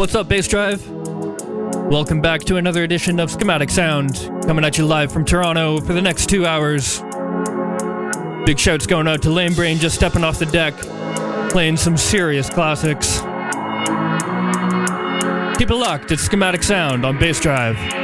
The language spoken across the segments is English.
What's up, Bass Drive? Welcome back to another edition of Schematic Sound, coming at you live from Toronto for the next two hours. Big shouts going out to Lame Brain just stepping off the deck, playing some serious classics. Keep it locked, it's Schematic Sound on Bass Drive.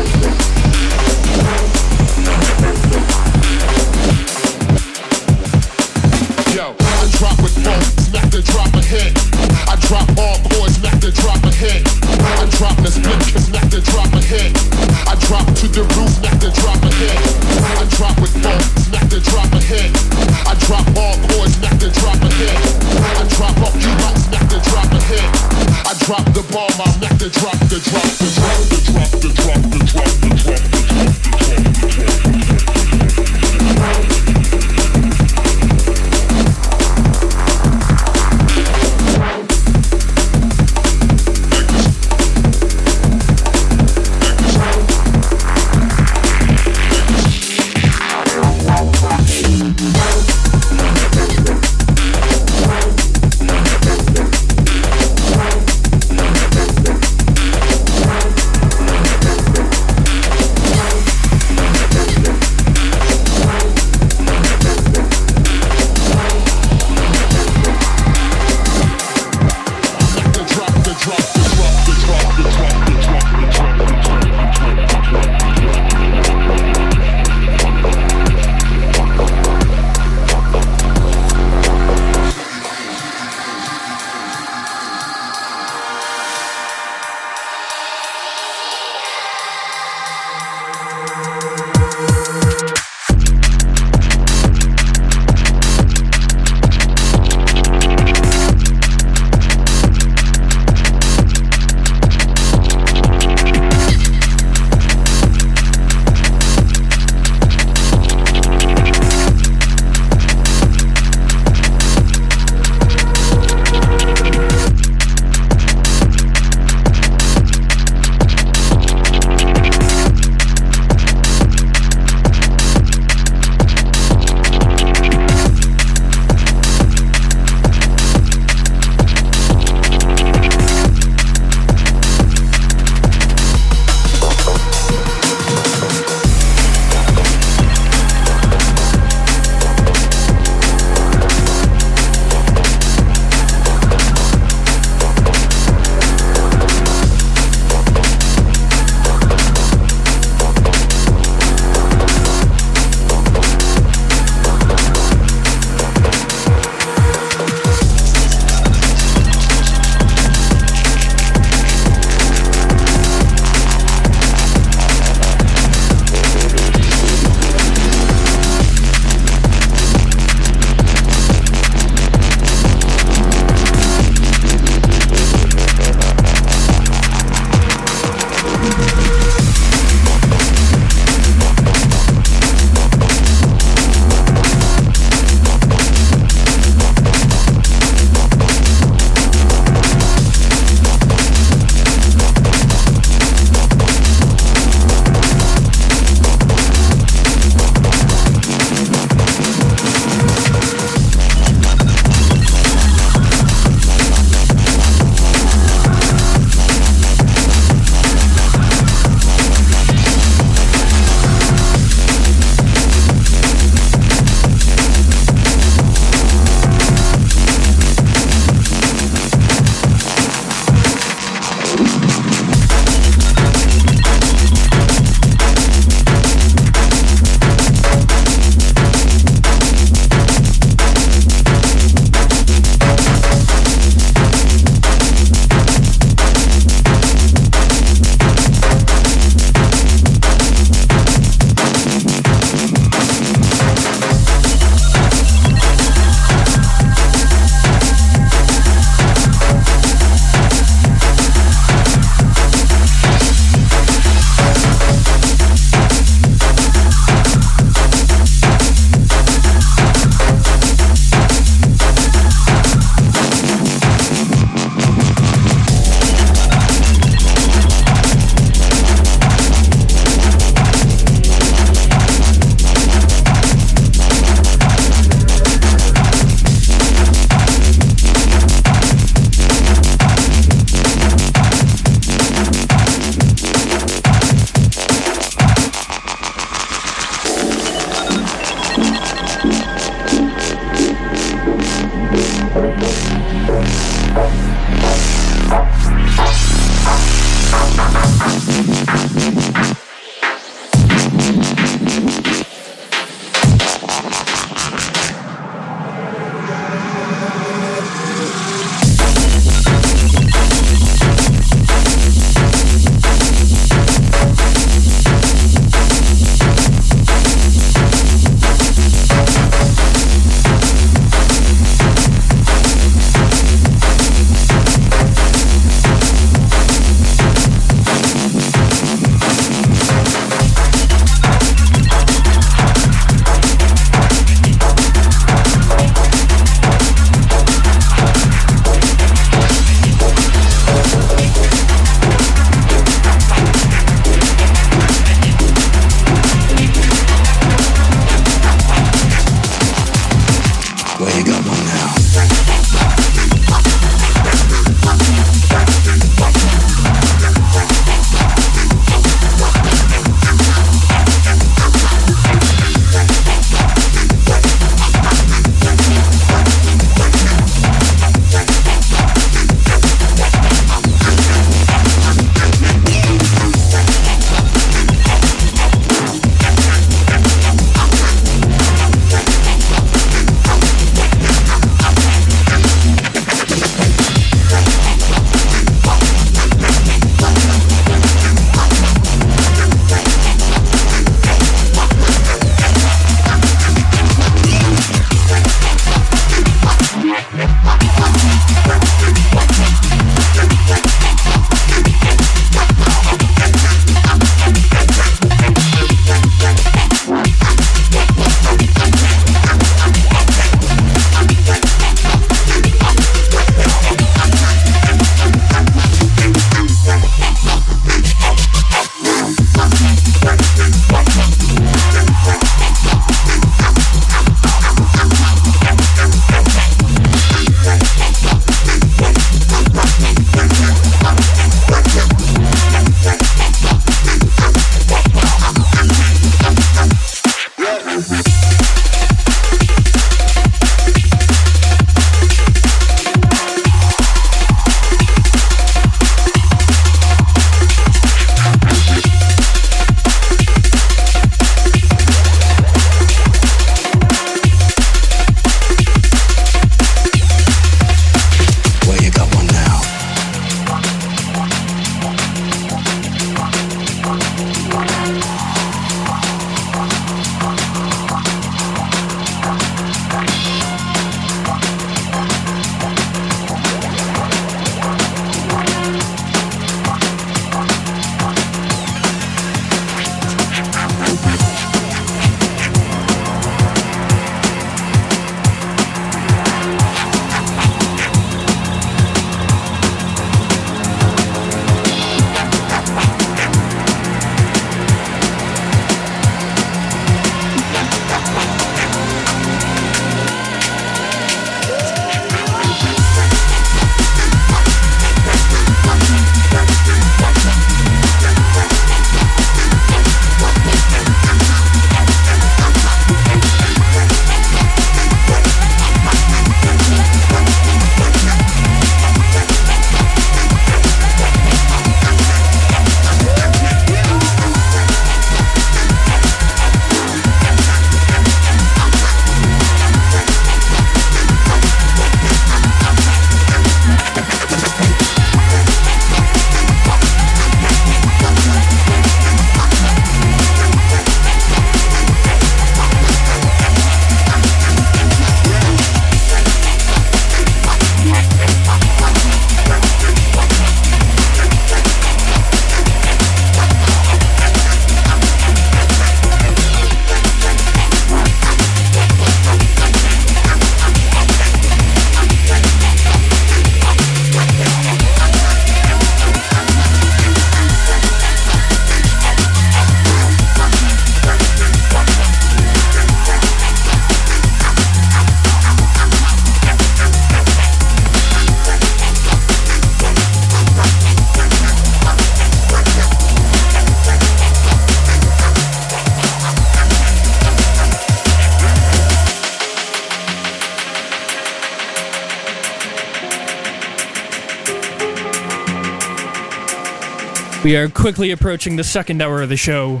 We are quickly approaching the second hour of the show.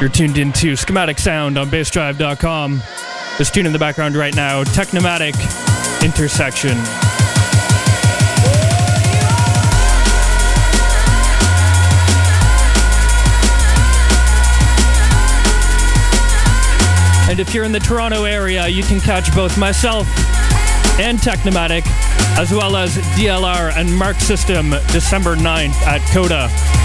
You're tuned into Schematic Sound on bassdrive.com. This tune in the background right now, Technimatic Intersection. And if you're in the Toronto area, you can catch both myself and Technimatic, as well as DLR and Mark System, December 9th at Coda.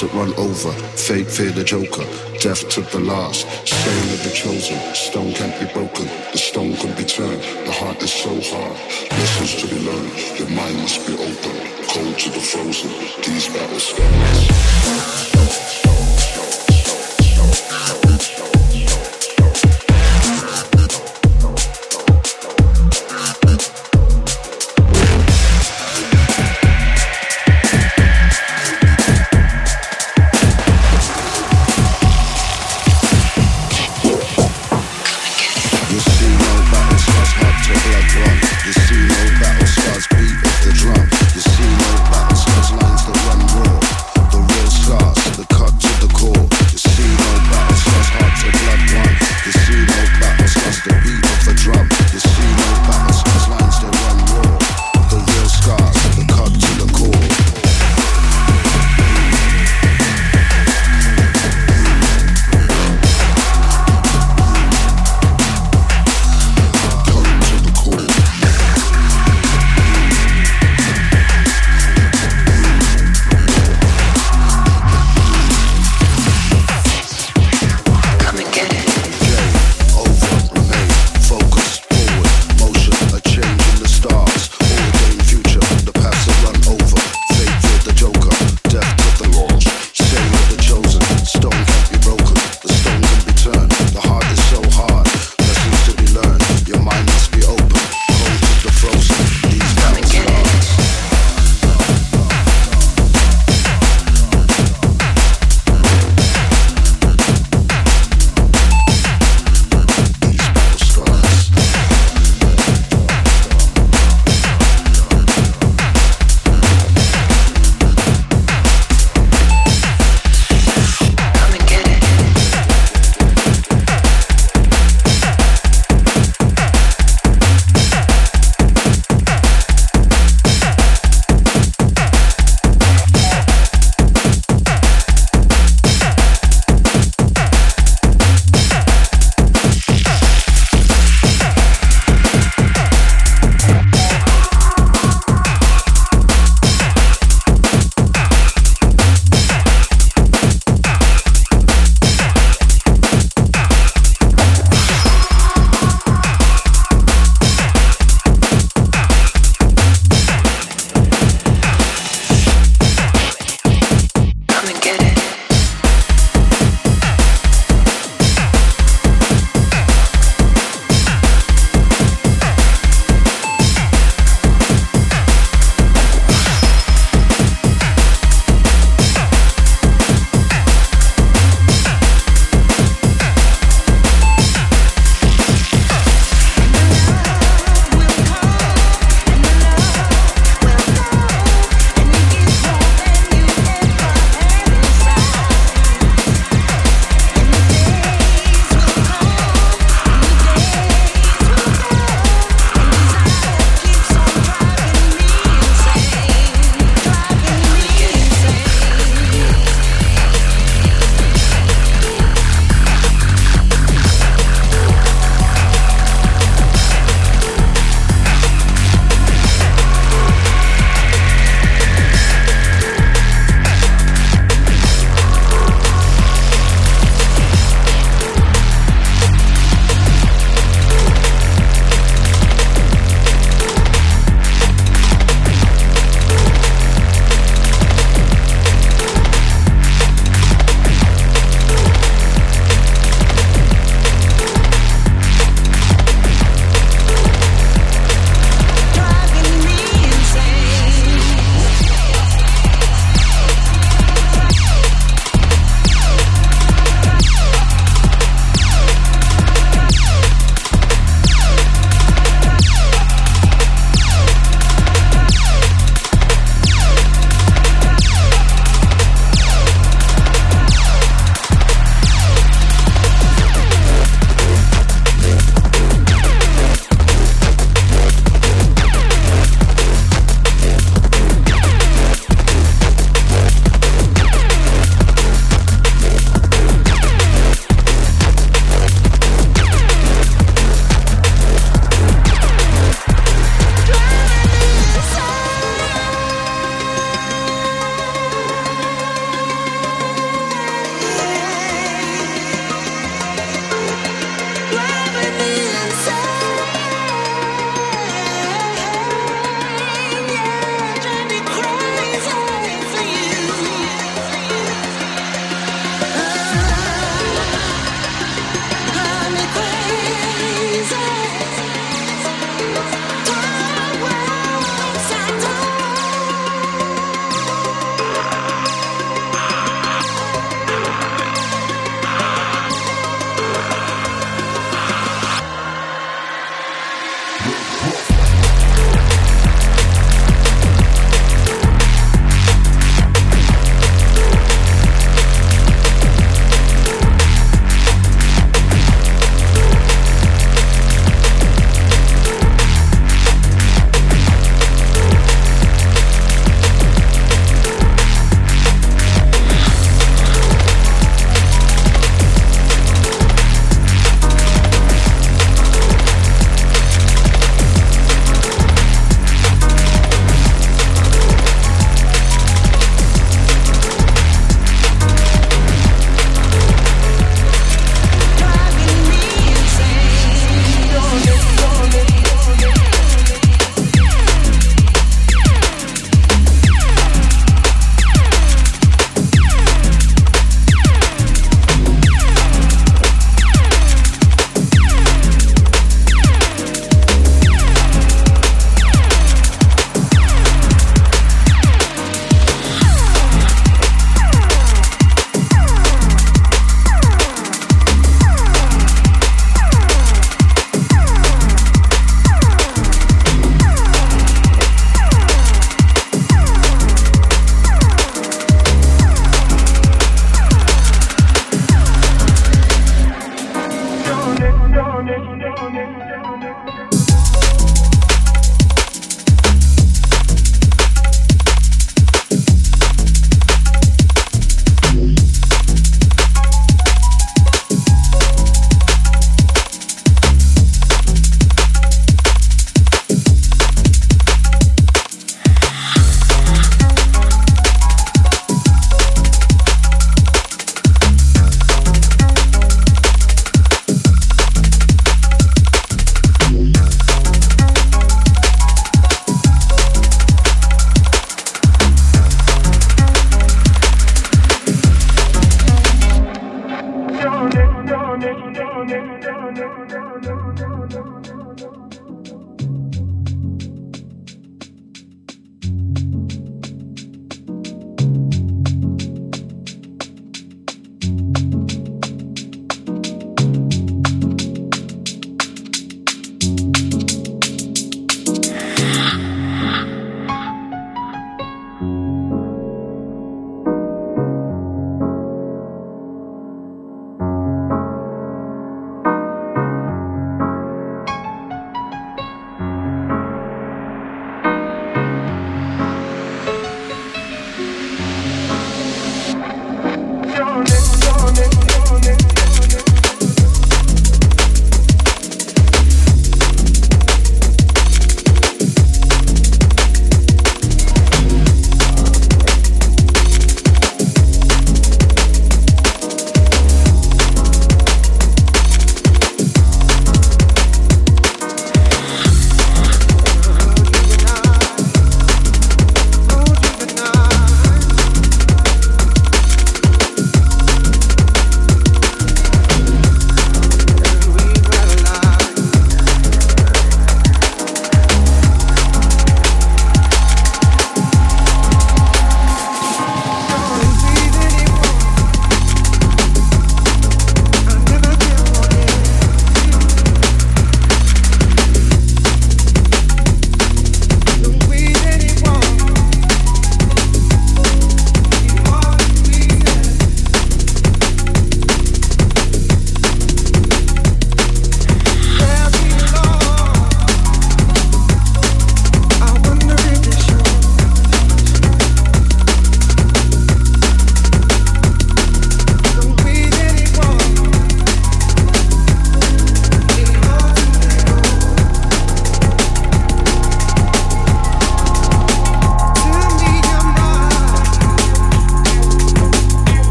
That run over. Fate, fear the joker. Death to the last. Saying of the chosen. Stone can't be broken. The stone can be turned. The heart is so hard. Lessons to be learned. Your mind must be open. Cold to the frozen. These battle scars.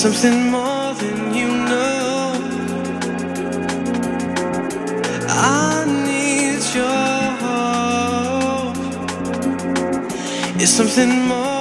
something more than you know. I need your hope. It's something more.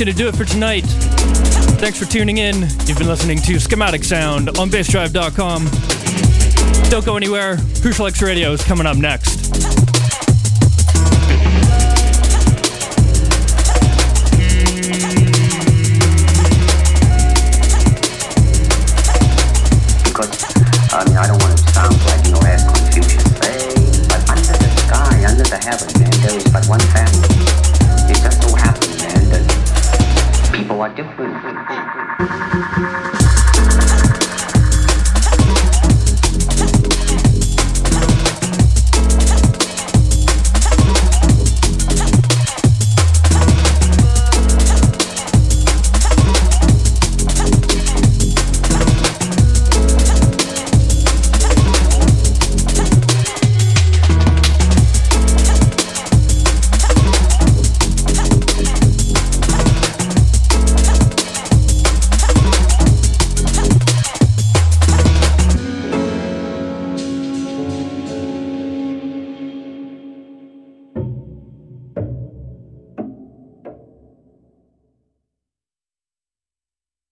Going to do it for tonight. Thanks for tuning in. You've been listening to Schematic Sound on bassdrive.com. Don't go anywhere. Crucial Radio is coming up next.